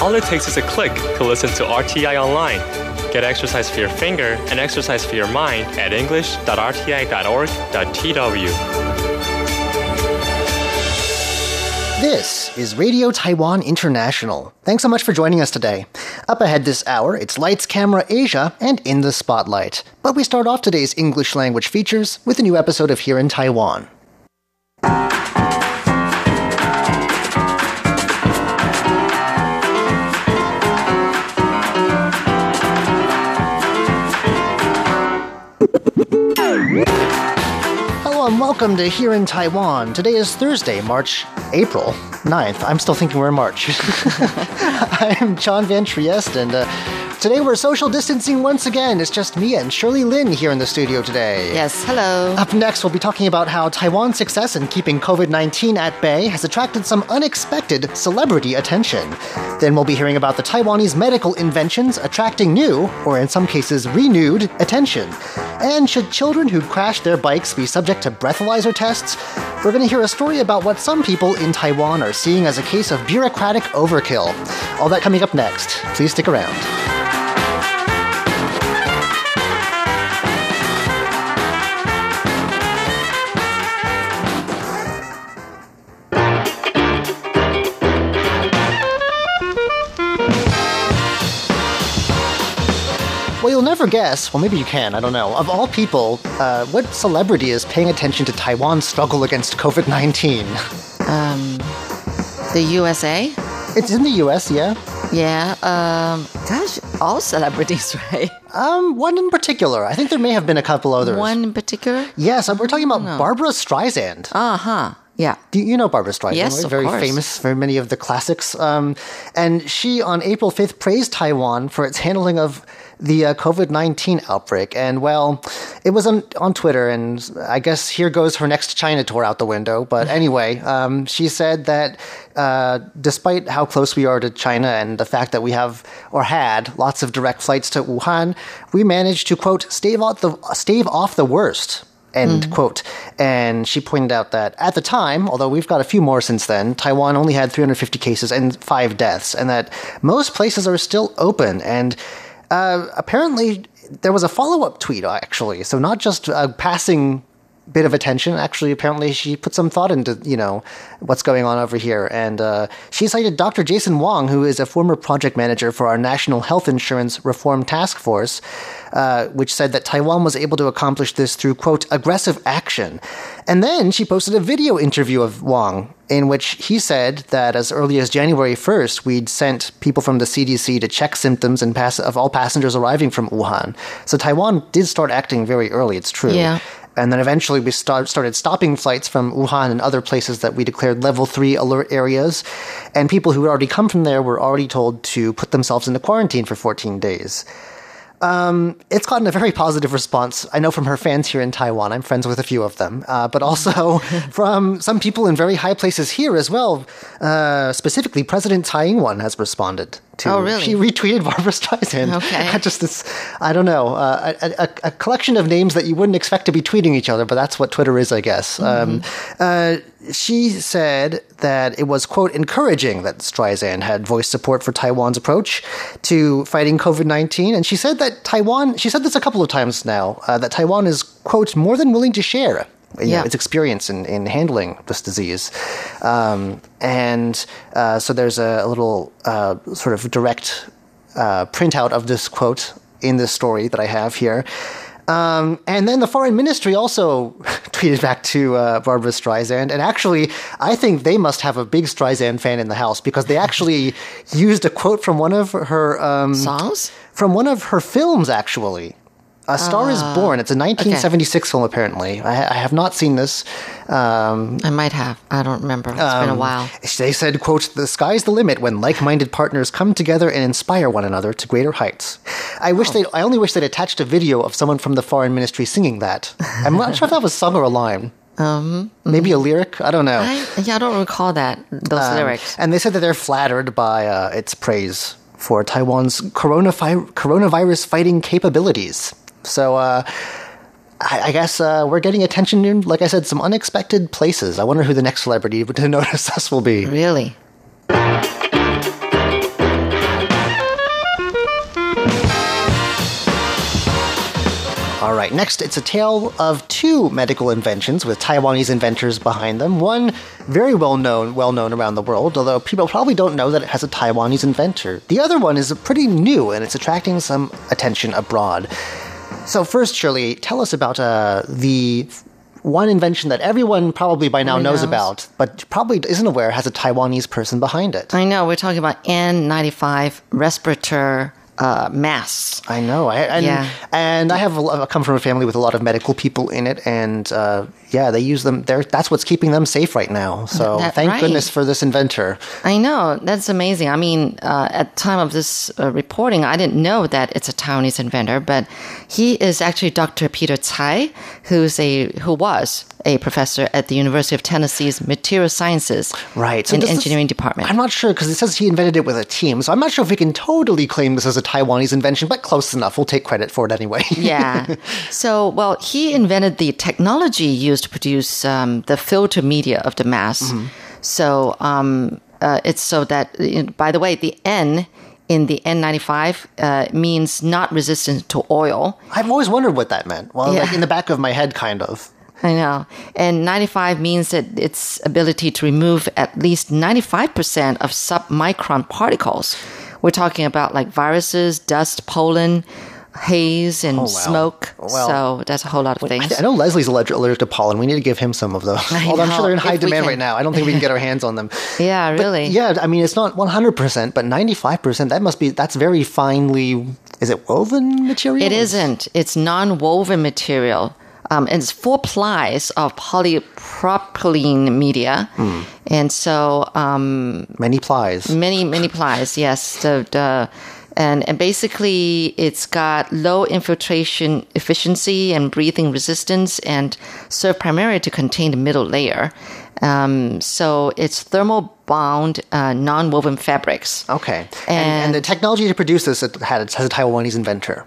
All it takes is a click to listen to RTI online. Get exercise for your finger and exercise for your mind at english.rti.org.tw. This is Radio Taiwan International. Thanks so much for joining us today. Up ahead this hour, it's Lights Camera Asia and In the Spotlight. But we start off today's English language features with a new episode of Here in Taiwan. Welcome to Here in Taiwan. Today is Thursday, March, April 9th. I'm still thinking we're in March. I'm John Van Trieste, and uh, today we're social distancing once again. It's just me and Shirley Lin here in the studio today. Yes, hello. Up next, we'll be talking about how Taiwan's success in keeping COVID 19 at bay has attracted some unexpected celebrity attention. Then we'll be hearing about the Taiwanese medical inventions attracting new, or in some cases renewed, attention. And should children who crash their bikes be subject to breathalyzer tests? We're going to hear a story about what some people in Taiwan are seeing as a case of bureaucratic overkill. All that coming up next. Please stick around. Well, you'll never guess, well, maybe you can, I don't know. Of all people, uh, what celebrity is paying attention to Taiwan's struggle against COVID 19? Um, the USA? It's in the US, yeah? Yeah. Um, gosh, all celebrities, right? Um, one in particular. I think there may have been a couple others. One in particular? Yes, we're talking about Barbra Streisand. Uh huh. Yeah. Do you know Barbra Streisand? Yes, right? of Very course. famous for many of the classics. Um, and she, on April 5th, praised Taiwan for its handling of the uh, COVID 19 outbreak. And, well, it was on, on Twitter, and I guess here goes her next China tour out the window. But anyway, um, she said that uh, despite how close we are to China and the fact that we have or had lots of direct flights to Wuhan, we managed to, quote, stave off the, stave off the worst. End quote. And she pointed out that at the time, although we've got a few more since then, Taiwan only had 350 cases and five deaths, and that most places are still open. And uh, apparently, there was a follow up tweet, actually. So, not just a passing bit of attention. Actually, apparently, she put some thought into you know what's going on over here, and uh, she cited Dr. Jason Wang, who is a former project manager for our National Health Insurance Reform Task Force, uh, which said that Taiwan was able to accomplish this through quote aggressive action. And then she posted a video interview of Wang in which he said that as early as January 1st, we'd sent people from the CDC to check symptoms and pass- of all passengers arriving from Wuhan. So Taiwan did start acting very early, it's true. Yeah. And then eventually we start, started stopping flights from Wuhan and other places that we declared level three alert areas. And people who had already come from there were already told to put themselves into quarantine for 14 days. Um, it's gotten a very positive response. I know from her fans here in Taiwan. I'm friends with a few of them, uh, but also from some people in very high places here as well. Uh, specifically, President Tsai Ing-wen has responded to. Oh, really? She retweeted Barbra Streisand. Okay. Just this, I don't know, uh, a, a, a collection of names that you wouldn't expect to be tweeting each other, but that's what Twitter is, I guess. Um, uh, she said that it was, quote, encouraging that Streisand had voiced support for Taiwan's approach to fighting COVID 19. And she said that Taiwan, she said this a couple of times now, uh, that Taiwan is, quote, more than willing to share. You know, its experience in, in handling this disease. Um, and uh, so there's a, a little uh, sort of direct uh, printout of this quote in this story that I have here. Um, and then the foreign ministry also tweeted back to uh, Barbra Streisand. And actually, I think they must have a big Streisand fan in the house because they actually used a quote from one of her um, Songs? from one of her films, actually. A Star is Born. It's a 1976 film, apparently. I, I have not seen this. Um, I might have. I don't remember. It's been a while. they said, quote, the sky's the limit when like-minded partners come together and inspire one another to greater heights. I wish they I only wish they'd attached a video of someone from the foreign ministry singing that. I'm not sure if that was sung or a line. Um, Maybe a lyric? I don't know. I, yeah, I don't recall that, those Um, lyrics. And they said that they're flattered by uh, its praise for Taiwan's coronavi- coronavirus fighting capabilities. So, uh, I, I guess uh, we're getting attention in, like I said, some unexpected places. I wonder who the next celebrity to notice us will be. Really? All right, next, it's a tale of two medical inventions with Taiwanese inventors behind them. One very well known, well known around the world, although people probably don't know that it has a Taiwanese inventor. The other one is pretty new and it's attracting some attention abroad. So, first, Shirley, tell us about uh, the one invention that everyone probably by now knows knows. about, but probably isn't aware has a Taiwanese person behind it. I know we're talking about N95 respirator uh, masks. I know. I, and, Yeah. and I have a, I come from a family with a lot of medical people in it, and uh, yeah, they use them. They're, that's what's keeping them safe right now. So That- thank right. goodness for this inventor. I know that's amazing. I mean, uh, at the time of this uh, reporting, I didn't know that it's a Taiwanese inventor, but he is actually Dr. Peter Tsai, who's a who was a professor at the University of Tennessee's Material Sciences Right. this- engineering department. I'm not sure because it says he invented it with a team, so I'm not sure if we can totally claim this as a Taiwanese invention, but close enough. We'll take credit for it anyway. yeah. So, well, he invented the technology used to produce um, the filter media of the mass. So, um, uh, it's so that, by the way, the N in the N95 uh, means not resistant to oil. I've always wondered what that meant. Well, Yeah. like in the back of my head, kind of. I know. And 95 means that its ability to remove at least 95% of submicron particles. We're talking about like viruses, dust, pollen, haze, and Oh, wow. smoke. Well, so that's a whole lot of things. I, I know Leslie's allergic, allergic to pollen. We need to give him some of those. Although I'm sure they're in high demand can. right now. I don't think we can get our hands on them. Yeah, But, really. yeah, I mean, it's not 100%, but 95%, that must be, that's very finely, is it woven material? It isn't. It's non-woven material. Um, and it's four plies of polypropylene media, Hmm. and so um, Many plies. many many plies. Yes, the, the and and basically it's got low infiltration efficiency and breathing resistance, and serve primarily to contain the middle layer. Um, so it's thermal bound, uh, non-woven fabrics. Okay. And, and the technology to produce this it had, it has a Taiwanese inventor.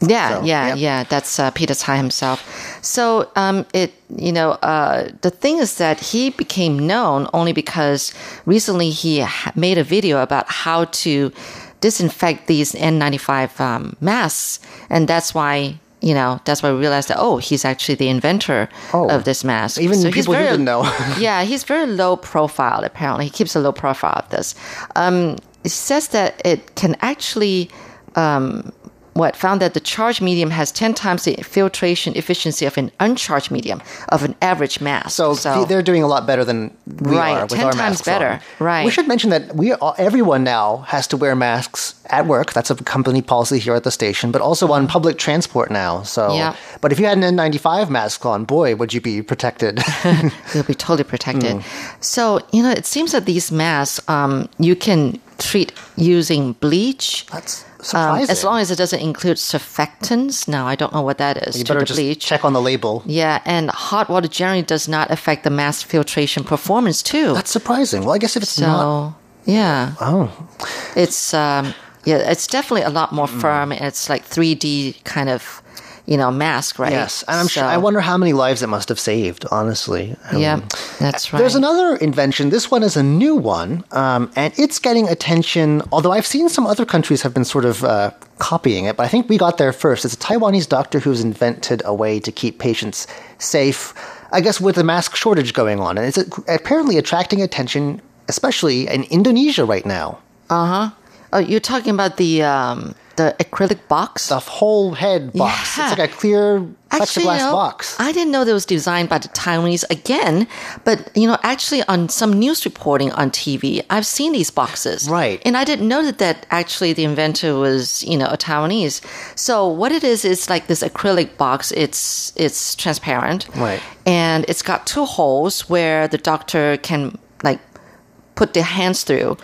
Yeah, So, yeah, yep. yeah. That's uh, Peter Tsai himself. So, um, it you know, uh, the thing is that he became known only because recently he made a video about how to disinfect these N95 um, masks, and that's why. You know, that's why we realized that, oh, he's actually the inventor Oh. of this mask. Even he's people didn't know. yeah, he's very low profile, apparently. He keeps a low profile of this. Um, it says that it can actually um, what found that the charged medium has 10 times the filtration efficiency of an uncharged medium of an average mask. So, th- they're doing a lot better than we Right, are with 10 our times masks better, on. right. We should mention that we are, everyone now has to wear masks at work. That's a company policy here at the station, but also on public transport now. So, Yeah. but if you had an N95 mask on, boy, would you be protected. You'll be totally protected. Mm. So, you know, it seems that these masks, um, you can treat using bleach. That's Um, as long as it doesn't include surfactants. Now, I don't know what that is. you better just check on the label. Yeah, and hot water generally does not affect the mass filtration performance too. That's surprising. Well, I guess if it's not. yeah, Oh, it's um, yeah, it's definitely a lot more Mm. firm. and It's like 3D kind of, you know, mask, right? yes. And I'm sure, I wonder how many lives it must have saved, honestly. Yeah, that's right. There's another invention. This one is a new one, um, and it's getting attention. Although I've seen some other countries have been sort of uh, copying it, but I think we got there first. It's a Taiwanese doctor who's invented a way to keep patients safe. I guess with the mask shortage going on, and it's apparently attracting attention, especially in Indonesia right now. Uh huh. Oh, you're talking about the um, the acrylic box. The whole head box. Yeah. It's like a clear Actually, plexiglass you know, box. I didn't know that was designed by the Taiwanese again, but you know, actually on some news reporting on TV, I've seen these boxes. Right. And I didn't know that, that actually the inventor was, you know, a Taiwanese. So what it is is like this acrylic box. It's it's transparent. Right. And it's got two holes where the doctor can like put their hands through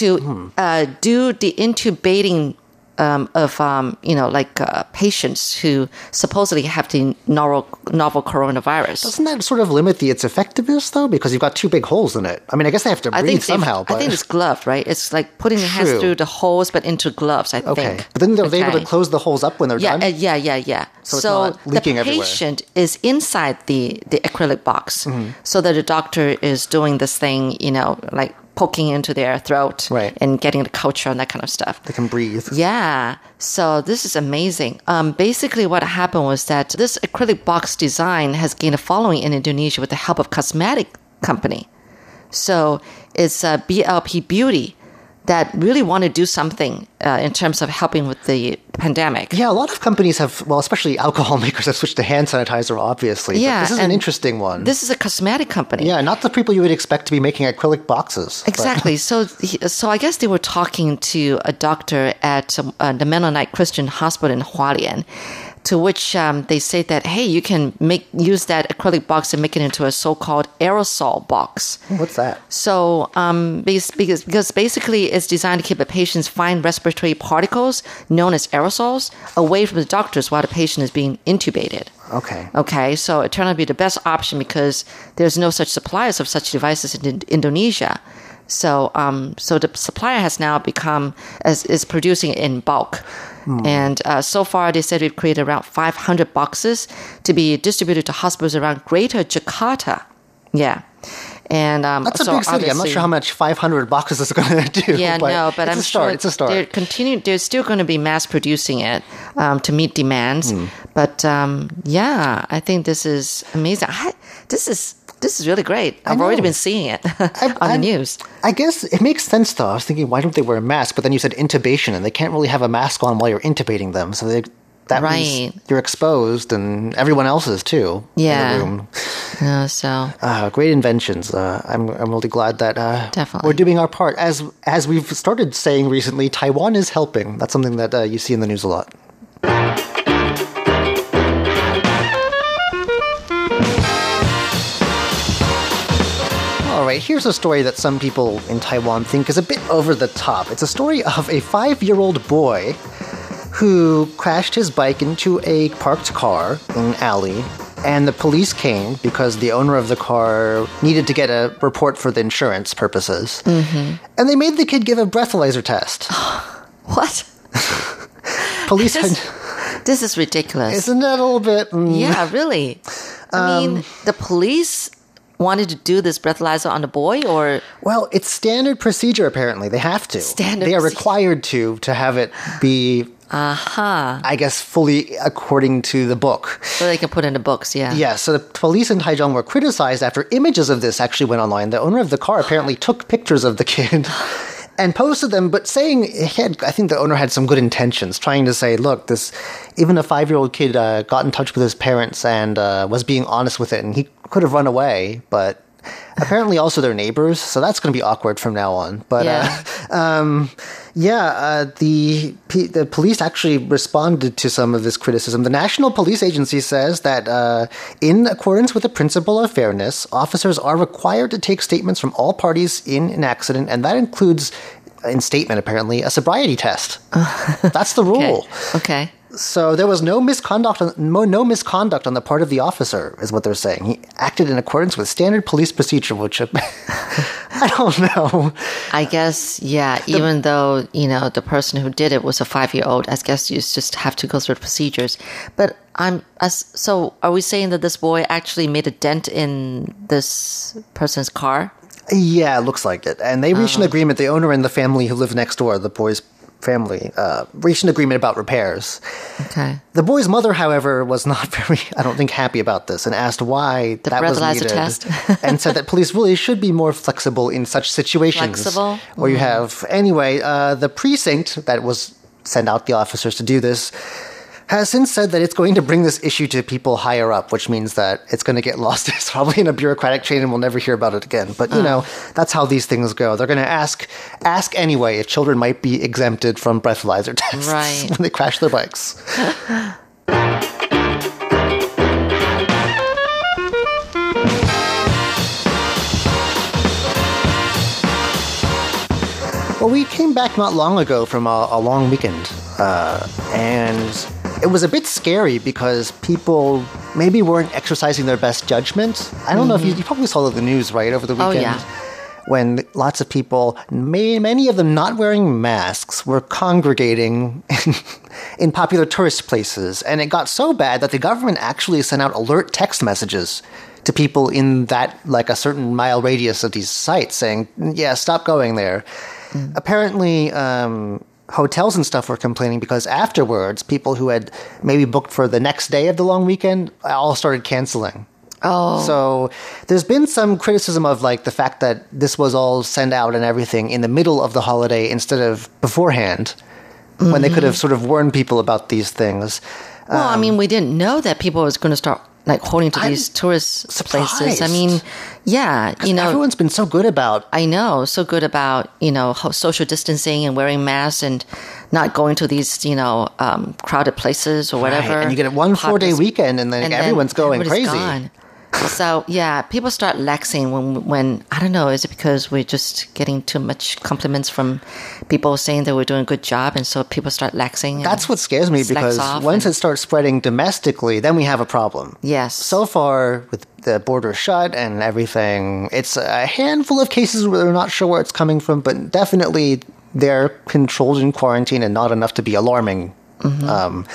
to Hmm. uh, do the intubating um, of um, you know like uh, patients who supposedly have the novel novel coronavirus. Doesn't that sort of limit the its effectiveness though? Because you've got two big holes in it. I mean, I guess they have to breathe somehow. But I think it's gloved, right? It's like putting the hands through the holes, but into gloves. I think. okay. think. But then they're able to close the holes up when they're Yeah, done. uh, yeah, yeah, yeah. So So, it's not leaking the everywhere. patient is inside the the acrylic box, Mm-hmm. so that the doctor is doing this thing, you know, like poking into their throat Right. and getting the culture and that kind of stuff. They can breathe. Yeah. So this is amazing. Um, basically, what happened was that this acrylic box design has gained a following in Indonesia with the help of cosmetic company. So it's uh, BLP Beauty that really want to do something uh, in terms of helping with the pandemic. Yeah, a lot of companies have, well, especially alcohol makers have switched to hand sanitizer, obviously. Yeah, this is an interesting one. This is a cosmetic company. yeah, not the people you would expect to be making acrylic boxes. Exactly. So, so I guess they were talking to a doctor at uh, the Mennonite Christian Hospital in Hualien, to which um, they say that hey, you can make use that acrylic box and make it into a so-called aerosol box. What's that? So, um, because, because because basically it's designed to keep a patient's fine respiratory particles, known as aerosols, away from the doctors while the patient is being intubated. Okay. Okay, so it turned out to be the best option because there's no such suppliers of such devices in Indonesia. So, um, so the supplier has now become is, is producing in bulk, and uh, so far they said we've created around 500 boxes to be distributed to hospitals around Greater Jakarta. Yeah, and um, That's a so big city. I'm not sure how much 500 boxes is going to do. yeah, no, but it's I'm a start. sure it's a start. They're continue. They're still going to be mass producing it um, to meet demands. Hmm. But um, yeah, I think this is amazing. I, this is this is really great. I've already been seeing it on the I'm- news. I guess it makes sense though. I was thinking, why don't they wear a mask? But then you said intubation, and they can't really have a mask on while you're intubating them. So they, that means Right. you're exposed, and everyone else is too. Yeah. In the room. So Uh, great inventions. Uh, I'm I'm really glad that uh, Definitely. we're doing our part. As as we've started saying recently, Taiwan is helping. That's something that uh, you see in the news a lot. All right, here's a story that some people in Taiwan think is a bit over the top. It's a story of a five year old boy who crashed his bike into a parked car in an alley. And the police came because the owner of the car needed to get a report for the insurance purposes. Mm-hmm. And they made the kid give a breathalyzer test. what? Police This- had, This is ridiculous. isn't that a little bit? mm, yeah, really. I Um, mean, the police wanted to do this breathalyzer on the boy, or Well, it's standard procedure. Apparently, they have to. Standard They are required to to have it be. aha, I guess fully according to the book. so they can put in the books. Yeah. Yeah, so the police in Taichung were criticized after images of this actually went online. The owner of the car apparently took pictures of the kid and posted them, but saying he had, I think the owner had some good intentions, trying to say, look, this, even a five year old kid uh, got in touch with his parents and uh, was being honest with it, and he could have run away, but apparently also their neighbors, so that's going to be awkward from now on. But Yeah. uh, um, yeah, uh, the p- the police actually responded to some of this criticism. The National Police Agency says that, uh, in accordance with the principle of fairness, officers are required to take statements from all parties in an accident, and that includes, in statement apparently, a sobriety test. That's the Okay. rule. Okay. So there was no misconduct, on, no, no misconduct on the part of the officer, is what they're saying. He acted in accordance with standard police procedure, which I don't know. I guess, yeah, even though, you know, the person who did it was a five year old, I guess you just have to go through the procedures. But I'm, as, so are we saying that this boy actually made a dent in this person's car? Yeah, it looks like it. And they reached an Uh-huh. agreement. The owner and the family who live next door, the boy's family, uh, reached an agreement about repairs. Okay. The boy's mother, however, was not very, I don't think, happy about this and asked why The that was needed. test? and said that police really should be more flexible in such situations. Flexible? Where you have, anyway, uh, the precinct that was sent out the officers to do this has since said that it's going to bring this issue to people higher up, which means that it's going to get lost. It's probably in a bureaucratic chain, and we'll never hear about it again. But you know, that's how these things go. They're going to ask ask anyway if children might be exempted from breathalyzer tests Right. when they crash their bikes. Well, we came back not long ago from a, a long weekend, uh, and it was a bit scary because people maybe weren't exercising their best judgment. I don't know if you, you probably saw the news right over the Oh, weekend. yeah. When lots of people, may, many of them not wearing masks, were congregating in, in popular tourist places. And it got so bad that the government actually sent out alert text messages to people in that like a certain mile radius of these sites, saying, "Yeah, stop going there." Apparently. Um, hotels and stuff were complaining because afterwards, people who had maybe booked for the next day of the long weekend all started canceling. Oh. So there's been some criticism of like the fact that this was all sent out and everything in the middle of the holiday instead of beforehand, when they could mm-hmm. have sort of warned people about these things. Well, I um, mean, we didn't know that people was going to start like holding to I'm these tourist places. I mean, yeah, you know, Everyone's been so good about I know so good about you know social distancing and wearing masks and not going to these you know um, crowded places or whatever. Right, and you get one four day weekend, and then and then everyone's going everybody's crazy. gone. So yeah, people start laxing when when I don't know. Is it because we're just getting too much compliments from people saying that we're doing a good job, and so people start laxing? That's what scares me because once it starts spreading domestically, then we have a problem. yes, So far, with the border shut and everything, it's a handful of cases where they're not sure where it's coming from, but definitely they're controlled in quarantine and not enough to be alarming. Um,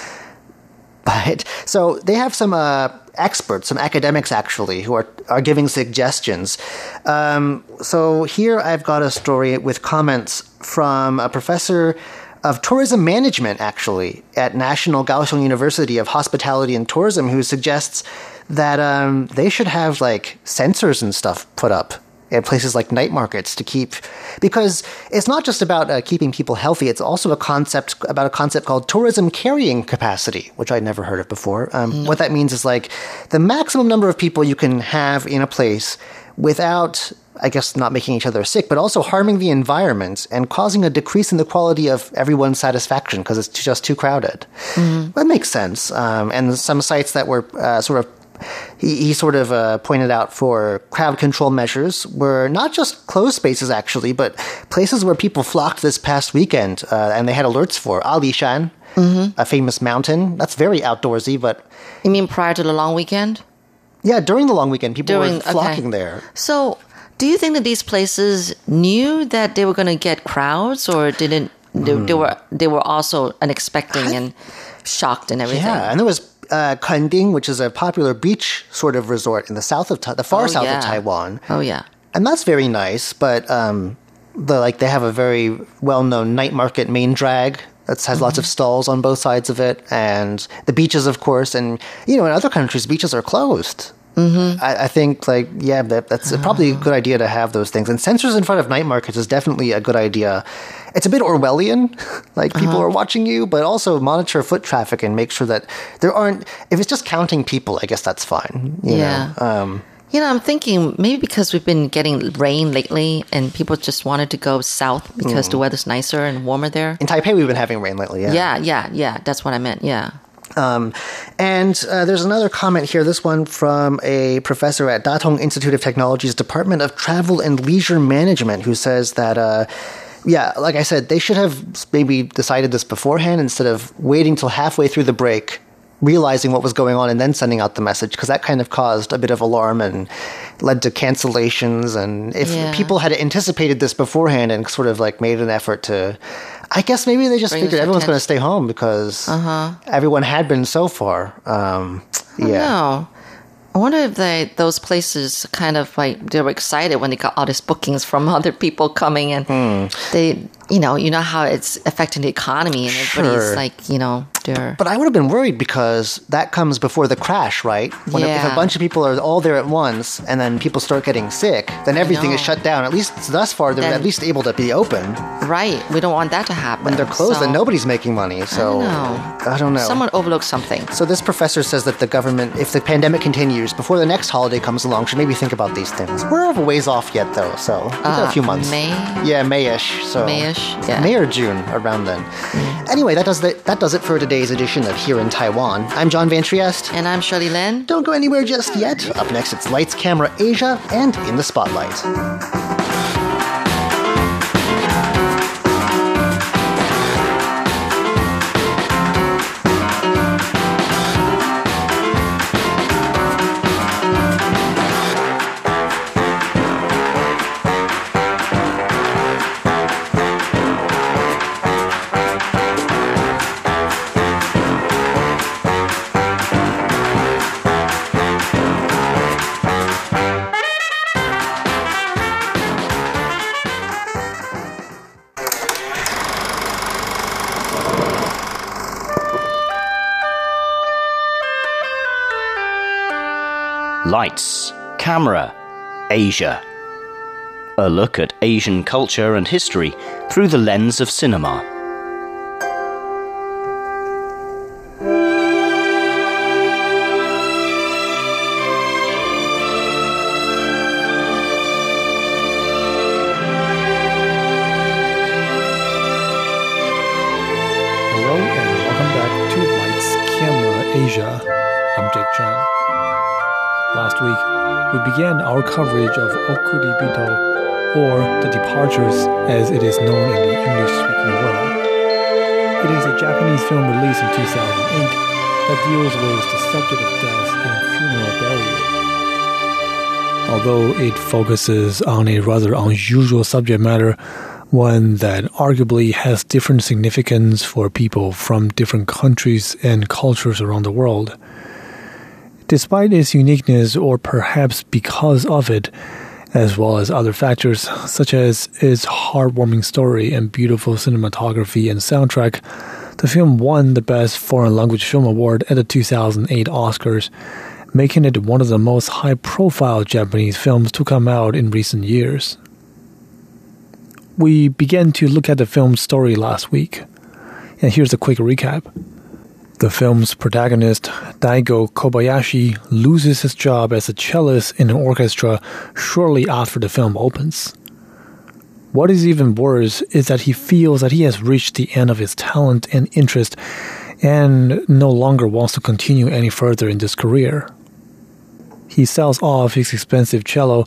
but so they have some uh, experts, some academics actually, who are are giving suggestions. Um, so here I've got a story with comments from a professor of tourism management, actually, at National Kaohsiung University of Hospitality and Tourism, who suggests that um, they should have like sensors and stuff put up at places like night markets to keep because it's not just about uh, keeping people healthy it's also a concept about a concept called tourism carrying capacity which i'd never heard of before. Um, what that means is like the maximum number of people you can have in a place without i guess not making each other sick but also harming the environment and causing a decrease in the quality of everyone's satisfaction because it's just too crowded. That makes sense. Um, and some sites that were uh, sort of he, he sort of uh, pointed out for crowd control measures were not just closed spaces actually, but places where people flocked this past weekend, uh, and they had alerts for Alishan, a famous mountain. That's very outdoorsy, but you mean prior to the long weekend? yeah, during the long weekend, people During- were okay. flocking there. So, do you think that these places knew that they were going to get crowds, or didn't? They, they were they were also unexpecting and shocked and everything. Yeah, and there was uh, Kenting, which is a popular beach sort of resort in the south of Ta- the far Oh, south yeah. of Taiwan. Oh yeah. and that's very nice. But um, the like they have a very well known night market main drag that has lots of stalls on both sides of it, and the beaches, of course. And you know, in other countries, beaches are closed. Mm-hmm. I, I think like yeah, that, that's probably a good idea to have those things. And sensors in front of night markets is definitely a good idea. It's a bit Orwellian, like people are watching you, but also monitor foot traffic and make sure that there aren't. If it's just counting people, I guess that's fine. You Yeah. Know? Um, You know, I'm thinking maybe because we've been getting rain lately, and people just wanted to go south because the weather's nicer and warmer there. in Taipei, we've been having rain lately. Yeah, yeah, yeah. That's what I meant. Yeah. Um, and uh, there's another comment here, this one from a professor at Datong Institute of Technology's Department of Travel and Leisure Management, who says that, uh, yeah, like I said, they should have maybe decided this beforehand instead of waiting till halfway through the break, realizing what was going on, and then sending out the message, because that kind of caused a bit of alarm and led to cancellations. And if Yeah. people had anticipated this beforehand and sort of like made an effort to. I guess maybe they just Bring figured everyone's going to stay home because everyone had been so far. Um, yeah. No. I wonder if they those places kind of like they were excited when they got all these bookings from other people coming and Hmm. they you know you know how it's affecting the economy and everybody's Sure. like you know they're But I would have been worried because that comes before the crash, right? When if a bunch of people are all there at once and then people start getting sick, then everything is shut down. At least thus far, they're Then- at least able to be open. right. We don't want that to happen. When they're closed, So, then nobody's making money. So know. I don't know. Someone overlooked something. so this professor says that the government, if the pandemic continues, before the next holiday comes along, should maybe think about these things. We're a ways off yet, though, so we've a Uh, few months. May? Yeah, Mayish. So Mayish, yeah. May or June, around then. Mm. Anyway, that does the, that does it for today's edition of Here in Taiwan. I'm John Van Trieste. And I'm Shirley Lin. Don't go anywhere just yet. Up next, it's Lights, Camera, Asia, and In the Spotlight. Lights, Camera, Asia. A look at Asian culture and history through the lens of cinema. Coverage of Okuribito, or The Departures as it is known in the English speaking world. It is a Japanese film released in 2008 that deals with the subject of death and funeral burial. Although it focuses on a rather unusual subject matter, one that arguably has different significance for people from different countries and cultures around the world. Despite its uniqueness, or perhaps because of it, as well as other factors such as its heartwarming story and beautiful cinematography and soundtrack, the film won the Best Foreign Language Film Award at the 2008 Oscars, making it one of the most high profile Japanese films to come out in recent years we began to look at the film's story last week. And here's a quick recap. The film's protagonist, Daigo Kobayashi, loses his job as a cellist in an orchestra shortly after the film opens. What is even worse is that he feels that he has reached the end of his talent and interest and no longer wants to continue any further in this career. He sells off his expensive cello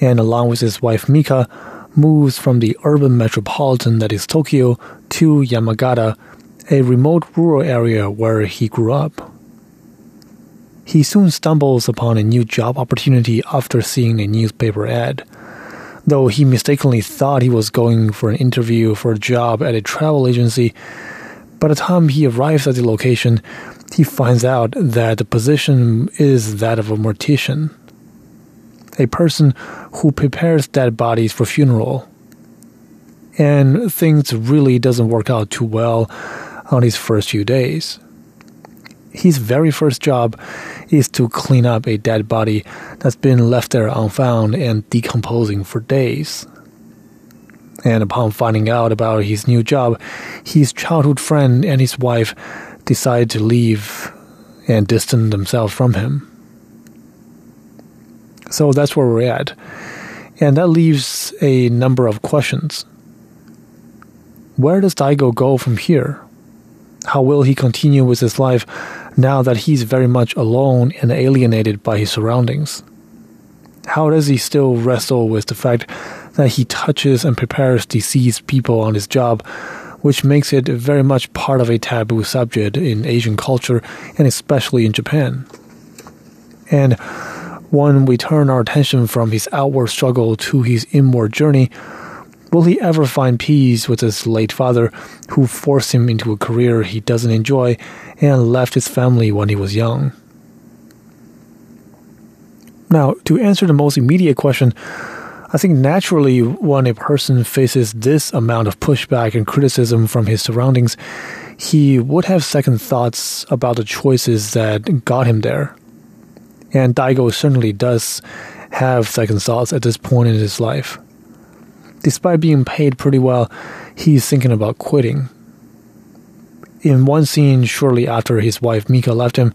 and, along with his wife Mika, moves from the urban metropolitan that is Tokyo to Yamagata, a remote rural area where he grew up. He soon stumbles upon a new job opportunity after seeing a newspaper ad. Though he mistakenly thought he was going for an interview for a job at a travel agency, by the time he arrives at the location, he finds out that the position is that of a mortician a person who prepares dead bodies for funeral. And things really doesn't work out too well on his first few days. His very first job is to clean up a dead body that's been left there unfound and decomposing for days. And upon finding out about his new job, his childhood friend and his wife decide to leave and distance themselves from him. So that's where we're at. And that leaves a number of questions. Where does Daigo go from here? How will he continue with his life now that he's very much alone and alienated by his surroundings? How does he still wrestle with the fact that he touches and prepares deceased people on his job, which makes it very much part of a taboo subject in Asian culture and especially in Japan? And when we turn our attention from his outward struggle to his inward journey, will he ever find peace with his late father, who forced him into a career he doesn't enjoy and left his family when he was young? Now, to answer the most immediate question, I think naturally, when a person faces this amount of pushback and criticism from his surroundings, he would have second thoughts about the choices that got him there. And Daigo certainly does have second thoughts at this point in his life Despite being paid pretty well, he's thinking about quitting. In one scene, shortly after his wife Mika left him,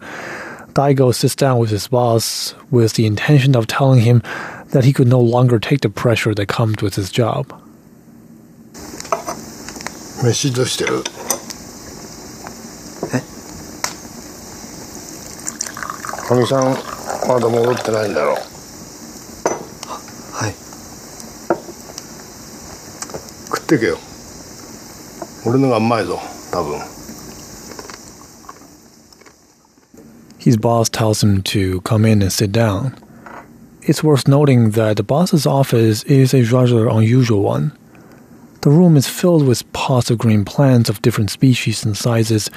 Daigo sits down with his boss with the intention of telling him that he could no longer take the pressure that comes with his job. 飯どうしてるえかみさんまだ戻ってないんだろは 食ってけよ俺のがうまいぞ多分 His boss tells him to come in and sit down. It's worth noting that the boss's office is a rather unusual one. The room is filled with pots of green plants of different species and sizes,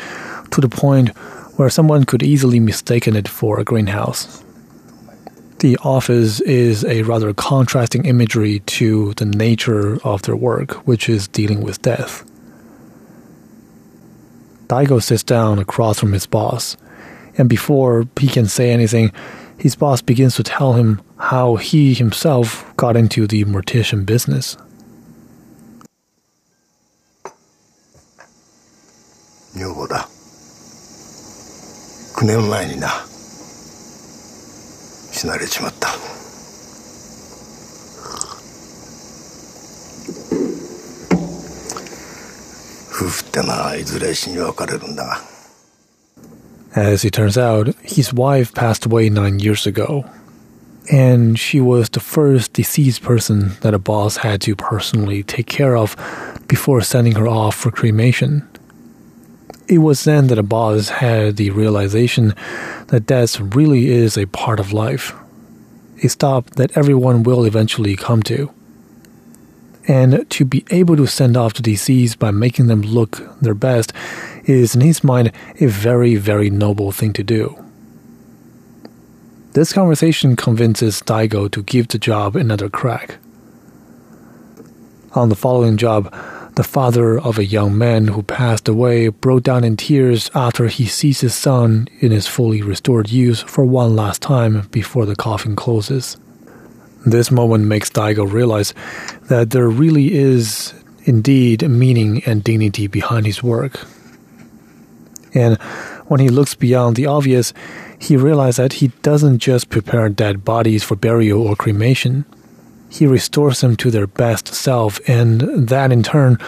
to the point where someone could easily mistaken it for a greenhouse. The office is a rather contrasting imagery to the nature of their work, which is dealing with death. Daigo sits down across from his boss, And before he can say anything, his boss begins to tell him how he himself got into the mortician business. 女房だ9年前にな 死なれちまった夫婦ってのはいずれ死に別れるんだが As it turns out, his wife passed away nine years ago, and she was the first deceased person that a boss had to personally take care of before sending her off for cremation. It was then that a boss had the realization that death really is a part of life, a stop that everyone will eventually come to. And to be able to send off the deceased by making them look their best is, in his mind, a very, very noble thing to do. This conversation convinces Daigo to give the job another crack. On the following job, the father of a young man who passed away broke down in tears after he sees his son in his fully restored use for one last time before the coffin closes. This moment makes Daigo realize that there really is indeed meaning and dignity behind his work. And when he looks beyond the obvious, he realizes that he doesn't just prepare dead bodies for burial or cremation He restores them to their best self, and that in turn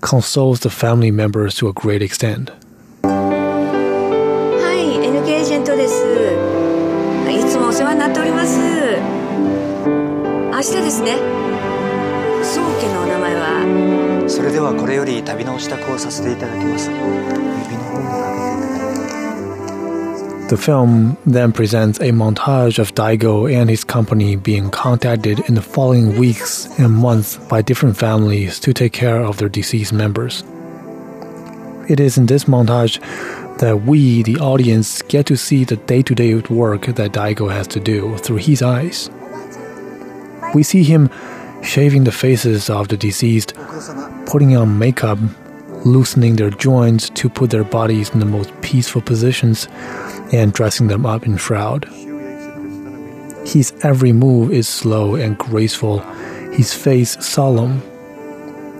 consoles the family members to a great extent. はい、NK エージェントです。いつもお世話になっております。明日ですね。宗家のお名前はそれではこれより旅の支度をさせていただきます指の方にかけて the film then presents a montage of Daigo and his company being contacted in the following weeks and months by different families to take care of their deceased members. It is in this montage that we, the audience, get to see the day to day work that Daigo has to do through his eyes. We see him shaving the faces of the deceased, putting on makeup, loosening their joints to put their bodies in the most peaceful positions, and dressing them up in shroud. His every move is slow and graceful, his face solemn.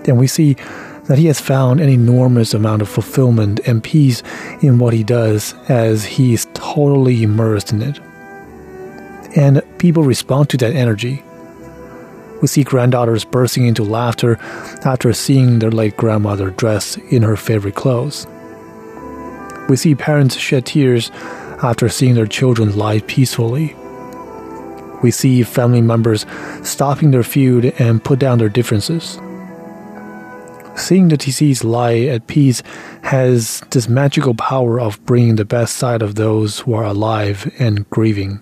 And we see that he has found an enormous amount of fulfillment and peace in what he does as he is totally immersed in it. And people respond to that energy. We see granddaughters bursting into laughter after seeing their late grandmother dressed in her favorite clothes. We see parents shed tears after seeing their children lie peacefully. We see family members stopping their feud and put down their differences. Seeing the deceased lie at peace has this magical power of bringing the best side of those who are alive and grieving.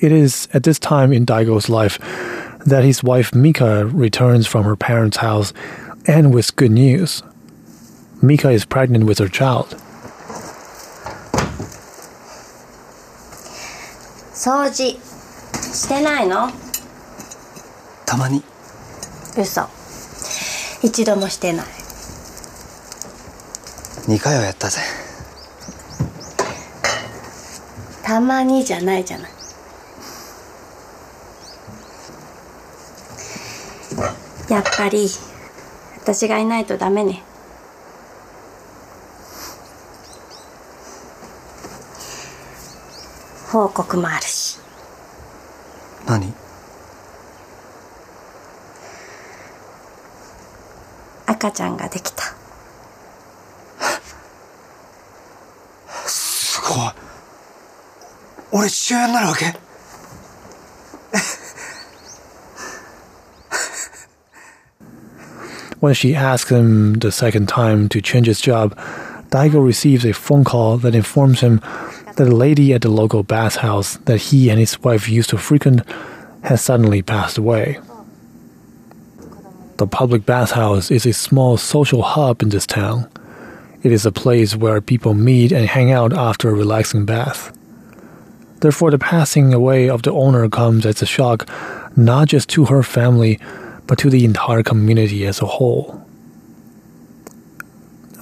It is at this time in Daigo's life that his wife Mika returns from her parents' house and with good news. Mika is pregnant with her child. 掃除。してないの？たまに。嘘。一度もしてない。2回はやったぜ。たまにじゃないじゃない。やっぱり私がいないとダメね報告もあるし何赤ちゃんができたすごい俺父親になるわけ When she asks him the second time to change his job, Daigo receives a phone call that informs him that a lady at the local bathhouse that he and his wife used to frequent has suddenly passed away. The public bathhouse is a small social hub in this town. It is a place where people meet and hang out after a relaxing bath. Therefore, the passing away of the owner comes as a shock not just to her family, but to the entire community as a whole.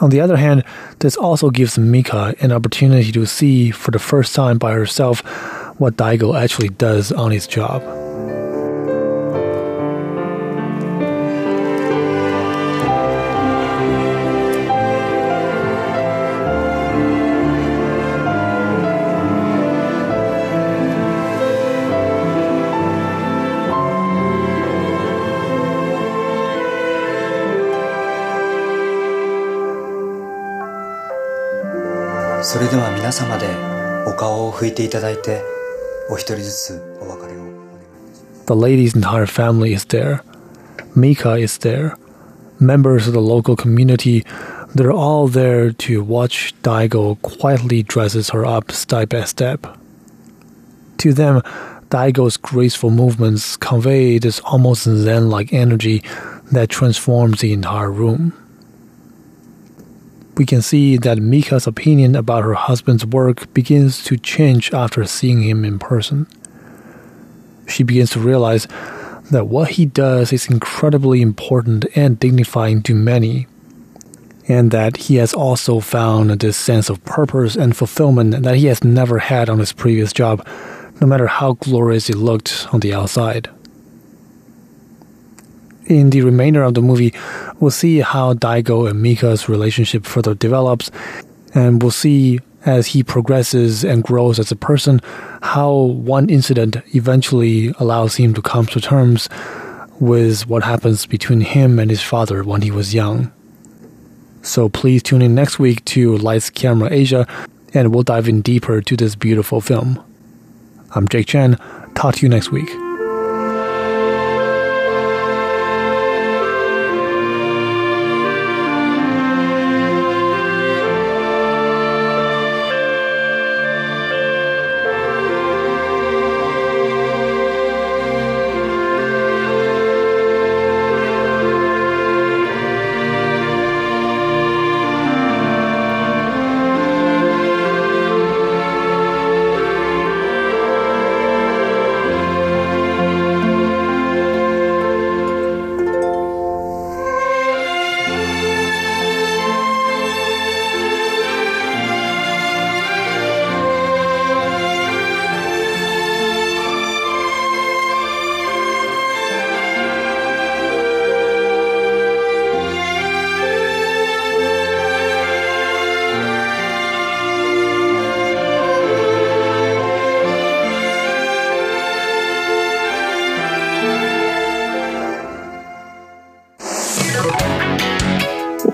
On the other hand, this also gives Mika an opportunity to see for the first time by herself what Daigo actually does on his job. The lady's entire family is there. Mika is there. Members of the local community, they're all there to watch Daigo quietly dresses her up step by step. To them, Daigo's graceful movements convey this almost zen like energy that transforms the entire room we can see that Mika's opinion about her husband's work begins to change after seeing him in person. She begins to realize that what he does is incredibly important and dignifying to many, and that he has also found this sense of purpose and fulfillment that he has never had on his previous job, no matter how glorious it looked on the outside in the remainder of the movie, we'll see how Daigo and Mika's relationship further develops, and we'll see as he progresses and grows as a person, how one incident eventually allows him to come to terms with what happens between him and his father when he was young. So please tune in next week to Lights Camera Asia, and we'll dive in deeper to this beautiful film. I'm Jake Chen. Talk to you next week.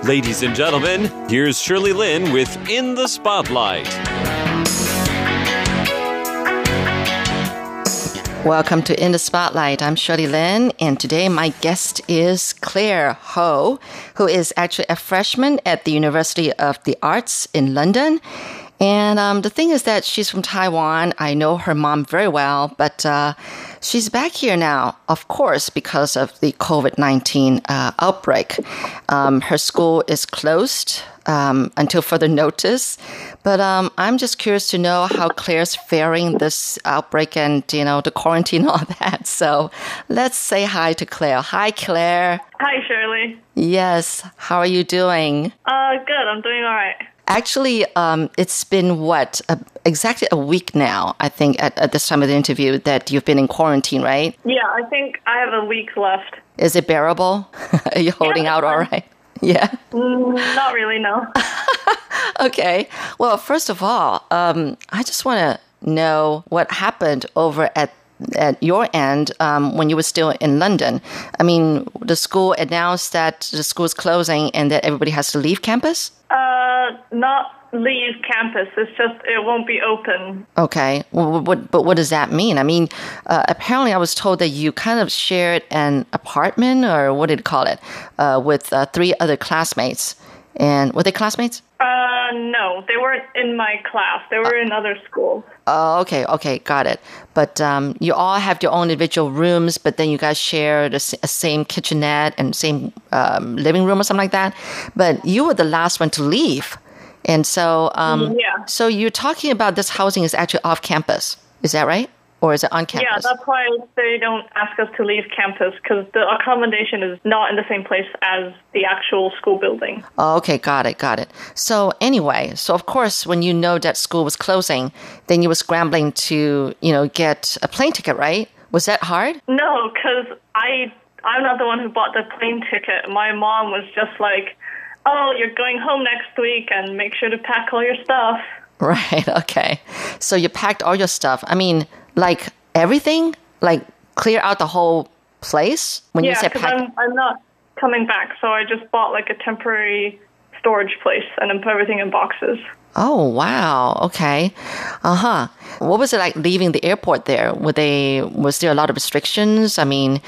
Ladies and gentlemen, here's Shirley Lin with In the Spotlight. Welcome to In the Spotlight. I'm Shirley Lin, and today my guest is Claire Ho, who is actually a freshman at the University of the Arts in London. And um, the thing is that she's from Taiwan. I know her mom very well, but uh, She's back here now, of course, because of the COVID 19 uh, outbreak. Um, her school is closed um, until further notice. But um, I'm just curious to know how Claire's faring this outbreak and, you know, the quarantine and all that. So let's say hi to Claire. Hi, Claire. Hi, Shirley. Yes. How are you doing? Uh, good. I'm doing all right. Actually, um, it's been what a, exactly a week now. I think at, at this time of the interview that you've been in quarantine, right? Yeah, I think I have a week left. Is it bearable? Are you holding yeah, out all right? Yeah. Mm, not really, no. okay. Well, first of all, um, I just want to know what happened over at at your end um, when you were still in London? I mean, the school announced that the school is closing and that everybody has to leave campus? Uh, not leave campus. It's just it won't be open. Okay. Well, what, but what does that mean? I mean, uh, apparently I was told that you kind of shared an apartment, or what did you call it, uh, with uh, three other classmates. And were they classmates? Uh, no, they weren't in my class. They were in other schools. Oh, okay, okay, got it. But um, you all have your own individual rooms, but then you guys share the same kitchenette and same um, living room or something like that. But you were the last one to leave, and so um, yeah. So you're talking about this housing is actually off campus. Is that right? Or is it on campus? Yeah, that's why they don't ask us to leave campus because the accommodation is not in the same place as the actual school building. Oh, okay, got it, got it. So anyway, so of course, when you know that school was closing, then you were scrambling to, you know, get a plane ticket, right? Was that hard? No, because I I'm not the one who bought the plane ticket. My mom was just like, "Oh, you're going home next week, and make sure to pack all your stuff." Right. Okay. So you packed all your stuff. I mean, like everything, like clear out the whole place. When you yeah, say because pack, I'm I'm not coming back, so I just bought like a temporary storage place and then put everything in boxes. Oh wow. Okay. Uh huh. What was it like leaving the airport there? Were they was there a lot of restrictions? I mean,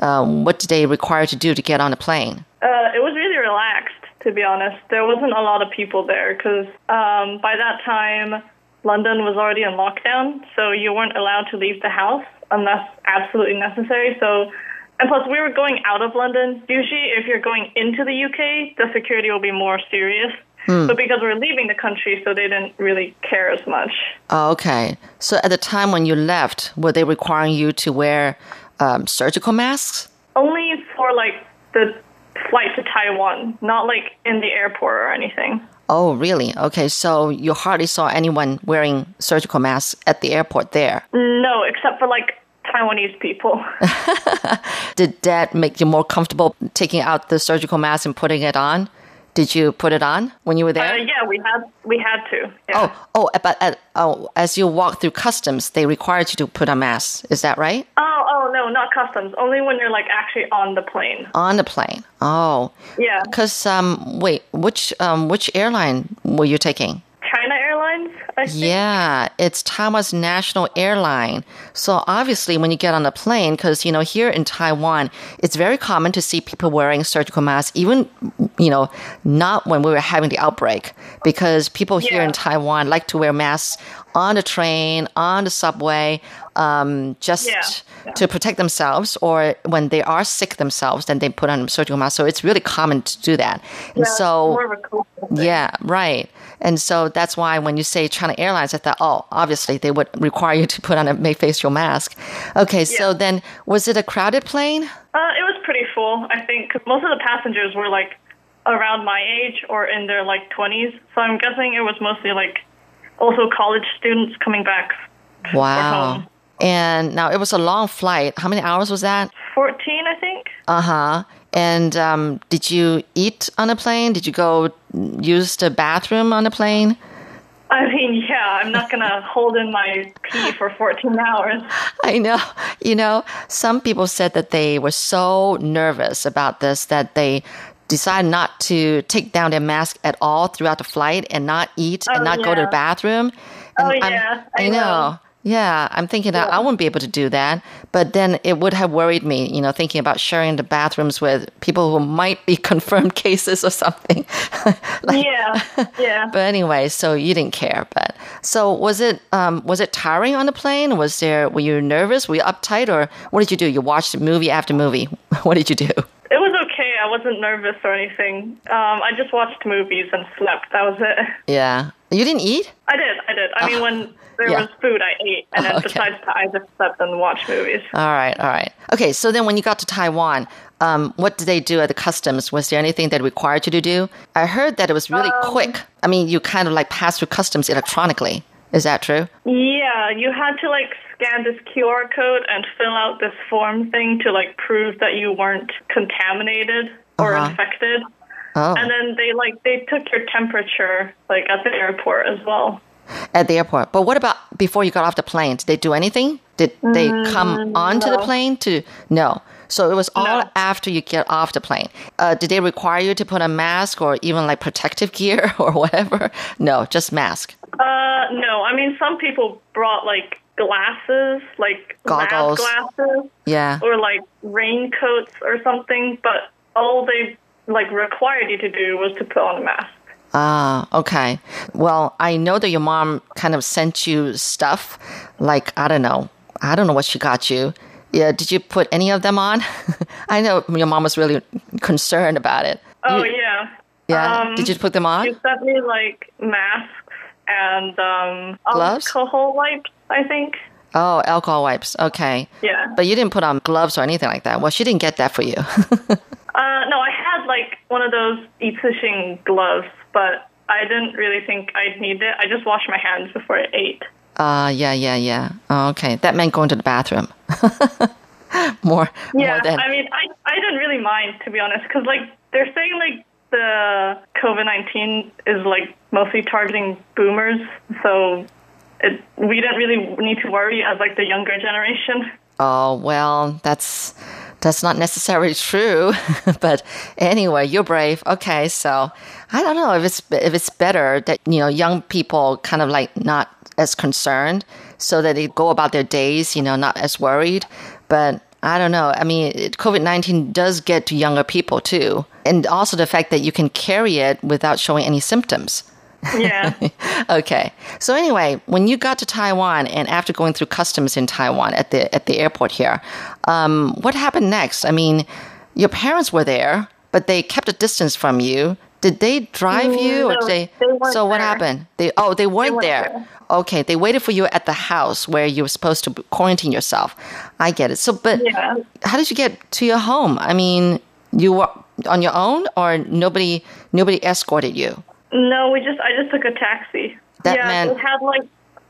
um, what did they require to do to get on a plane? Uh, it was really relaxed, to be honest. There wasn't a lot of people there because um, by that time, London was already in lockdown, so you weren't allowed to leave the house unless absolutely necessary. So, and plus, we were going out of London. Usually, if you're going into the UK, the security will be more serious. But because we're leaving the country, so they didn't really care as much. Oh, okay. So at the time when you left, were they requiring you to wear um, surgical masks? Only for like the flight to Taiwan, not like in the airport or anything. Oh, really? Okay. So you hardly saw anyone wearing surgical masks at the airport there. No, except for like Taiwanese people. Did that make you more comfortable taking out the surgical mask and putting it on? Did you put it on when you were there? Uh, yeah, we had we had to. Yeah. Oh, oh, but uh, oh, as you walk through customs, they required you to put on mask. Is that right? Oh, oh no, not customs. Only when you're like actually on the plane. On the plane. Oh, Yeah, because um, wait, which um, which airline were you taking? China Airlines. I think. Yeah, it's Taiwan's national airline. So obviously, when you get on a plane, because you know here in Taiwan, it's very common to see people wearing surgical masks, even you know not when we were having the outbreak, because people here in Taiwan like to wear masks on the train, on the subway, um, just Yeah. to protect themselves, or when they are sick themselves, then they put on surgical masks. So it's really common to do that. And Yeah, so more of a yeah, right. And so that's why when you say China Airlines, I thought, oh, obviously they would require you to put on a facial mask. Okay, so then was it a crowded plane? Uh, it was pretty full. I think most of the passengers were like around my age or in their like 20s. So I'm guessing it was mostly like also college students coming back. Wow. And now it was a long flight. How many hours was that? 14, I think. Uh huh. And um, did you eat on a plane? Did you go use the bathroom on a plane? I mean, yeah, I'm not gonna hold in my pee for 14 hours. I know. You know, some people said that they were so nervous about this that they decided not to take down their mask at all throughout the flight and not eat and Oh, not go to the yeah. bathroom. Oh, And I'm- yeah, I I know. know. Yeah, I'm thinking that I wouldn't be able to do that. But then it would have worried me, you know, thinking about sharing the bathrooms with people who might be confirmed cases or something. Like- Yeah, yeah. but anyway, so you didn't care. But so was it? Um, was it tiring on the plane? Was there? Were you nervous? Were you uptight, or what did you do? You watched movie after movie. What did you do? It was okay. I wasn't nervous or anything. Um, I just watched movies and slept. That was it. Yeah, you didn't eat. I did. I did. I mean, when there Yeah. was food, I ate, and then Oh, okay. besides that, I just slept and watched movies. All right, all right. Okay, so then when you got to Taiwan, um, what did they do at the customs? Was there anything that required you to do? I heard that it was really Um, quick. I mean, you kind of like passed through customs electronically. Is that true? Yeah, you had to like scan this QR code and fill out this form thing to like prove that you weren't contaminated or Uh-huh. infected. Oh, And then they like they took your temperature like at the airport as well. At the airport. But what about before you got off the plane? Did they do anything? Did they come onto the Mm, plane to? No. So it was all No. after you get off the plane. Uh, did they require you to put a mask or even like protective gear or whatever? No, just mask. Uh, no, I mean some people brought like glasses, like Goggles. glasses, Yeah. or like raincoats or something. But all they like required you to do was to put on a mask. Ah, okay. Well, I know that your mom kind of sent you stuff. Like I don't know. I don't know what she got you. Yeah, did you put any of them on? I know your mom was really concerned about it. Oh You- yeah. yeah. Um, did you put them on? She sent me like masks and um, Gloves? alcohol wipes. I think. Oh, alcohol wipes. Okay. Yeah. But you didn't put on gloves or anything like that. Well, she didn't get that for you. Uh, no, I had like one of those eat fishing gloves, but I didn't really think I'd need it. I just washed my hands before I ate. uh, yeah, yeah, yeah. Oh, okay. That meant going to the bathroom. more, Yeah, more than. I mean, I I didn't really mind to be honest, because like they're saying like the COVID nineteen is like mostly targeting boomers, so it we didn't really need to worry as like the younger generation. Oh well, that's that's not necessarily true. but anyway, you're brave. Okay, so I don't know if it's if it's better that you know young people kind of like not as concerned, so that they go about their days, you know, not as worried. But I don't know. I mean, COVID nineteen does get to younger people too, and also the fact that you can carry it without showing any symptoms. Yeah. Okay. So anyway, when you got to Taiwan and after going through customs in Taiwan at the at the airport here, um, what happened next? I mean, your parents were there, but they kept a distance from you. Did they drive you, or did they? they so what there. happened? They oh they weren't, weren't there. there. Okay, they waited for you at the house where you were supposed to quarantine yourself. I get it. So, but Yeah. how did you get to your home? I mean, you were on your own, or nobody nobody escorted you? No, we just I just took a taxi. That yeah, meant- they had like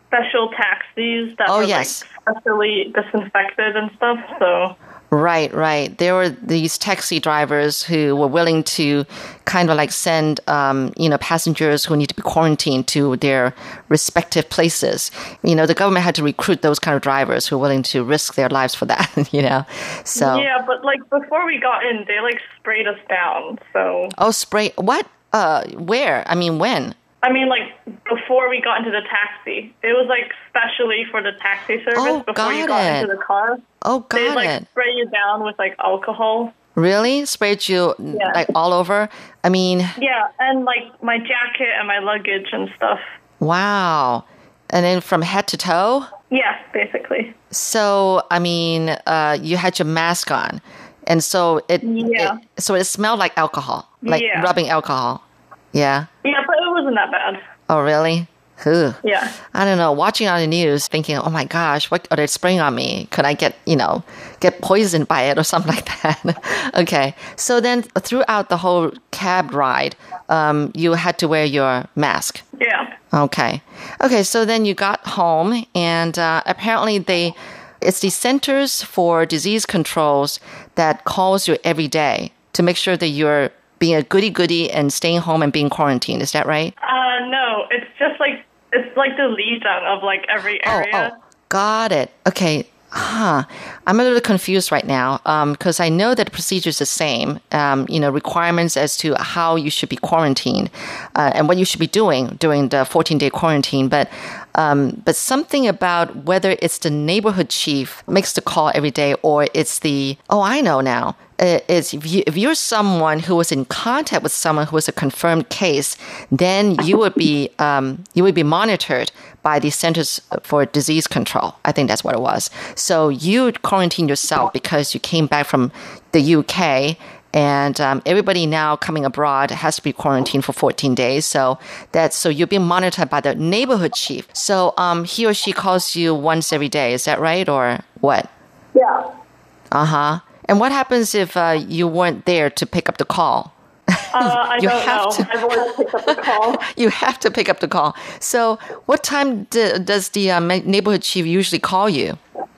special taxis that Oh, were yes. like specially disinfected and stuff. So Right, right. There were these taxi drivers who were willing to kind of like send, um, you know, passengers who need to be quarantined to their respective places. You know, the government had to recruit those kind of drivers who are willing to risk their lives for that, you know. So, yeah, but like before we got in, they like sprayed us down. So oh, spray, what? Uh, where? I mean, when? I mean, like before we got into the taxi, it was like specially for the taxi service Oh, before you got got it. into the car. Oh, They like it. spray you down with like alcohol. Really? Sprayed you Yeah. like all over? I mean, Yeah, and like my jacket and my luggage and stuff. wow. And then from head to toe? Yeah, basically. So, I mean, uh, you had your mask on, and so it, Yeah. it- so it smelled like alcohol, like Yeah. rubbing alcohol. Yeah. Yeah, but it wasn't that bad. Oh, really? Ugh. Yeah. I don't know. Watching on the news, thinking, "Oh my gosh, what are they spraying on me? Could I get, you know, get poisoned by it or something like that?" okay. So then, throughout the whole cab ride, um, you had to wear your mask. Yeah. Okay. Okay, so then you got home, and uh, apparently they, it's the Centers for Disease Controls that calls you every day to make sure that you're being a goody goody and staying home and being quarantined. Is that right? Uh, no, it's just like it's like the legion of like every Oh, area. oh, got it. Okay. Huh. I'm a little confused right now because I know that the procedure is the same. Um, you know, requirements as to how you should be quarantined uh, and what you should be doing during the 14 day quarantine. But um, but something about whether it's the neighborhood chief makes the call every day or it's the oh I know now. It's if, you, if you're someone who was in contact with someone who was a confirmed case, then you would be um, you would be monitored by the Centers for Disease Control. I think that's what it was. So you quarantine yourself because you came back from the UK. And um, everybody now coming abroad has to be quarantined for 14 days. So that's so you're being monitored by the neighborhood chief. So um, he or she calls you once every day. Is that right, or what? Yeah. Uh huh. And what happens if uh, you weren't there to pick up the call? Uh, I You have know. to- I've always picked up the call. You have to pick up the call. So, what time d- does the uh, neighborhood chief usually call you?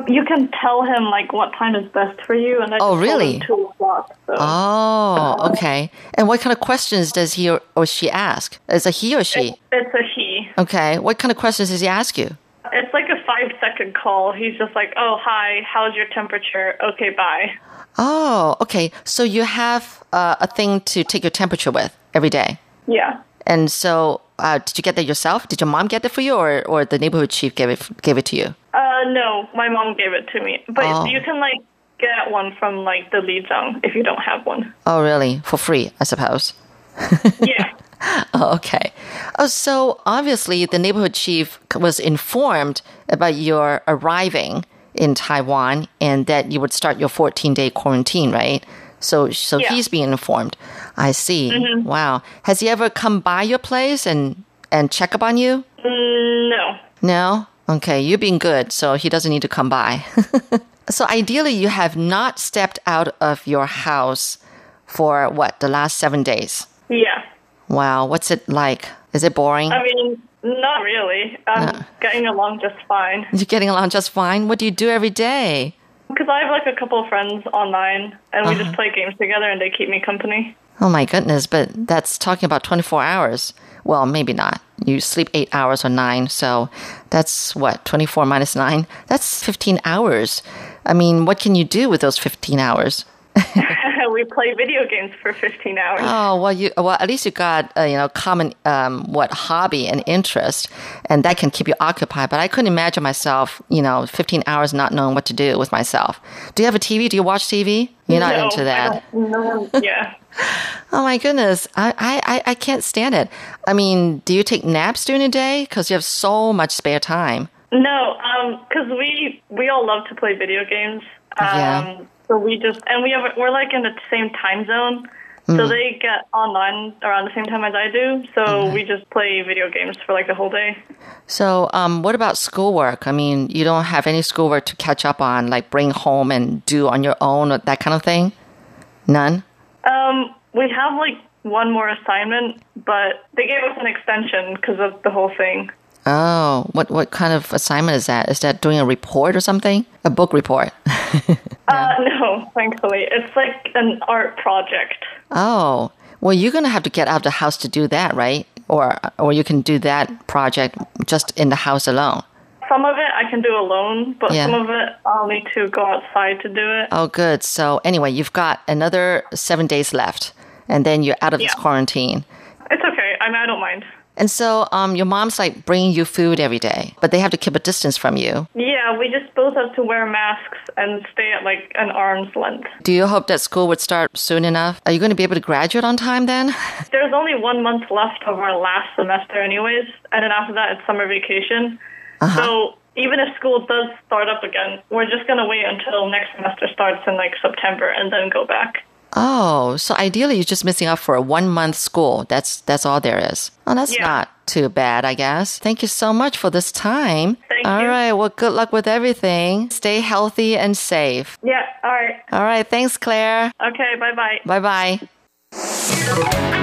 You can tell him like what time is best for you, and I Oh, really? two o'clock. So. Oh, okay. And what kind of questions does he or, she ask? Is it he or she? It's a he. Okay. What kind of questions does he ask you? It's like a five second call. He's just like, "Oh, hi. How's your temperature? Okay, bye." Oh, okay. So you have uh, a thing to take your temperature with every day. Yeah. And so, uh, did you get that yourself? Did your mom get it for you, or, or the neighborhood chief gave it gave it to you? Uh, no, my mom gave it to me, but Oh. you can like get one from like the Lijiang if you don't have one. Oh, really? For free, I suppose. Yeah. Okay. Oh, so obviously the neighborhood chief was informed about your arriving in Taiwan and that you would start your 14 day quarantine, right? So, so Yeah. he's being informed. I see. Wow. Has he ever come by your place and and check up on you? Mm, no. No. Okay, you've been good, so he doesn't need to come by. so ideally, you have not stepped out of your house for what the last seven days. Yeah. Wow, what's it like? Is it boring? I mean, not really. Um, I'm getting along just fine. You're getting along just fine. What do you do every day? Because I have like a couple of friends online, and we Uh-huh. just play games together, and they keep me company. Oh my goodness, but that's talking about 24 hours. Well, maybe not. You sleep eight hours or nine, so that's what, 24 minus nine? That's 15 hours. I mean, what can you do with those 15 hours? we play video games for 15 hours. Oh well, you well at least you got uh, you know common um, what hobby and interest, and that can keep you occupied. But I couldn't imagine myself you know 15 hours not knowing what to do with myself. Do you have a TV? Do you watch TV? You're not No, into that. No, yeah. Oh my goodness, I, I I can't stand it. I mean, do you take naps during the day? Because you have so much spare time. No, um, because we we all love to play video games. Um, Yeah. So we just and we have we're like in the same time zone. So Mm. they get online around the same time as I do. So we just play video games for like the whole day. So, um, what about schoolwork? I mean, you don't have any schoolwork to catch up on, like bring home and do on your own or that kind of thing. None. Um, we have like one more assignment, but they gave us an extension because of the whole thing. Oh, what what kind of assignment is that? Is that doing a report or something? A book report? Uh, no, thankfully, it's like an art project. oh, well, you're gonna have to get out of the house to do that, right? Or or you can do that project just in the house alone. Some of it I can do alone, but Yeah. some of it I'll need to go outside to do it. Oh, good. So anyway, you've got another seven days left, and then you're out of this quarantine. It's okay. I mean, I don't mind. And so, um, your mom's like bringing you food every day, but they have to keep a distance from you. Yeah, we just both have to wear masks and stay at like an arm's length. Do you hope that school would start soon enough? Are you going to be able to graduate on time then? There's only one month left of our last semester, anyways, and then after that it's summer vacation. So even if school does start up again, we're just gonna wait until next semester starts in like September and then go back. Oh, so ideally you're just missing out for a one month school. That's that's all there is. Oh, that's Yeah. not too bad, I guess. Thank you so much for this time. Thank All you. right, well, good luck with everything. Stay healthy and safe. Yeah. All right. All right, thanks, Claire. Okay. Bye bye. Bye bye.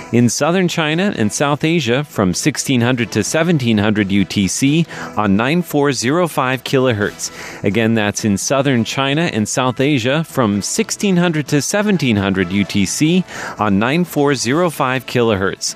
In southern China and South Asia from 1600 to 1700 UTC on 9405 kHz. Again, that's in southern China and South Asia from 1600 to 1700 UTC on 9405 kHz.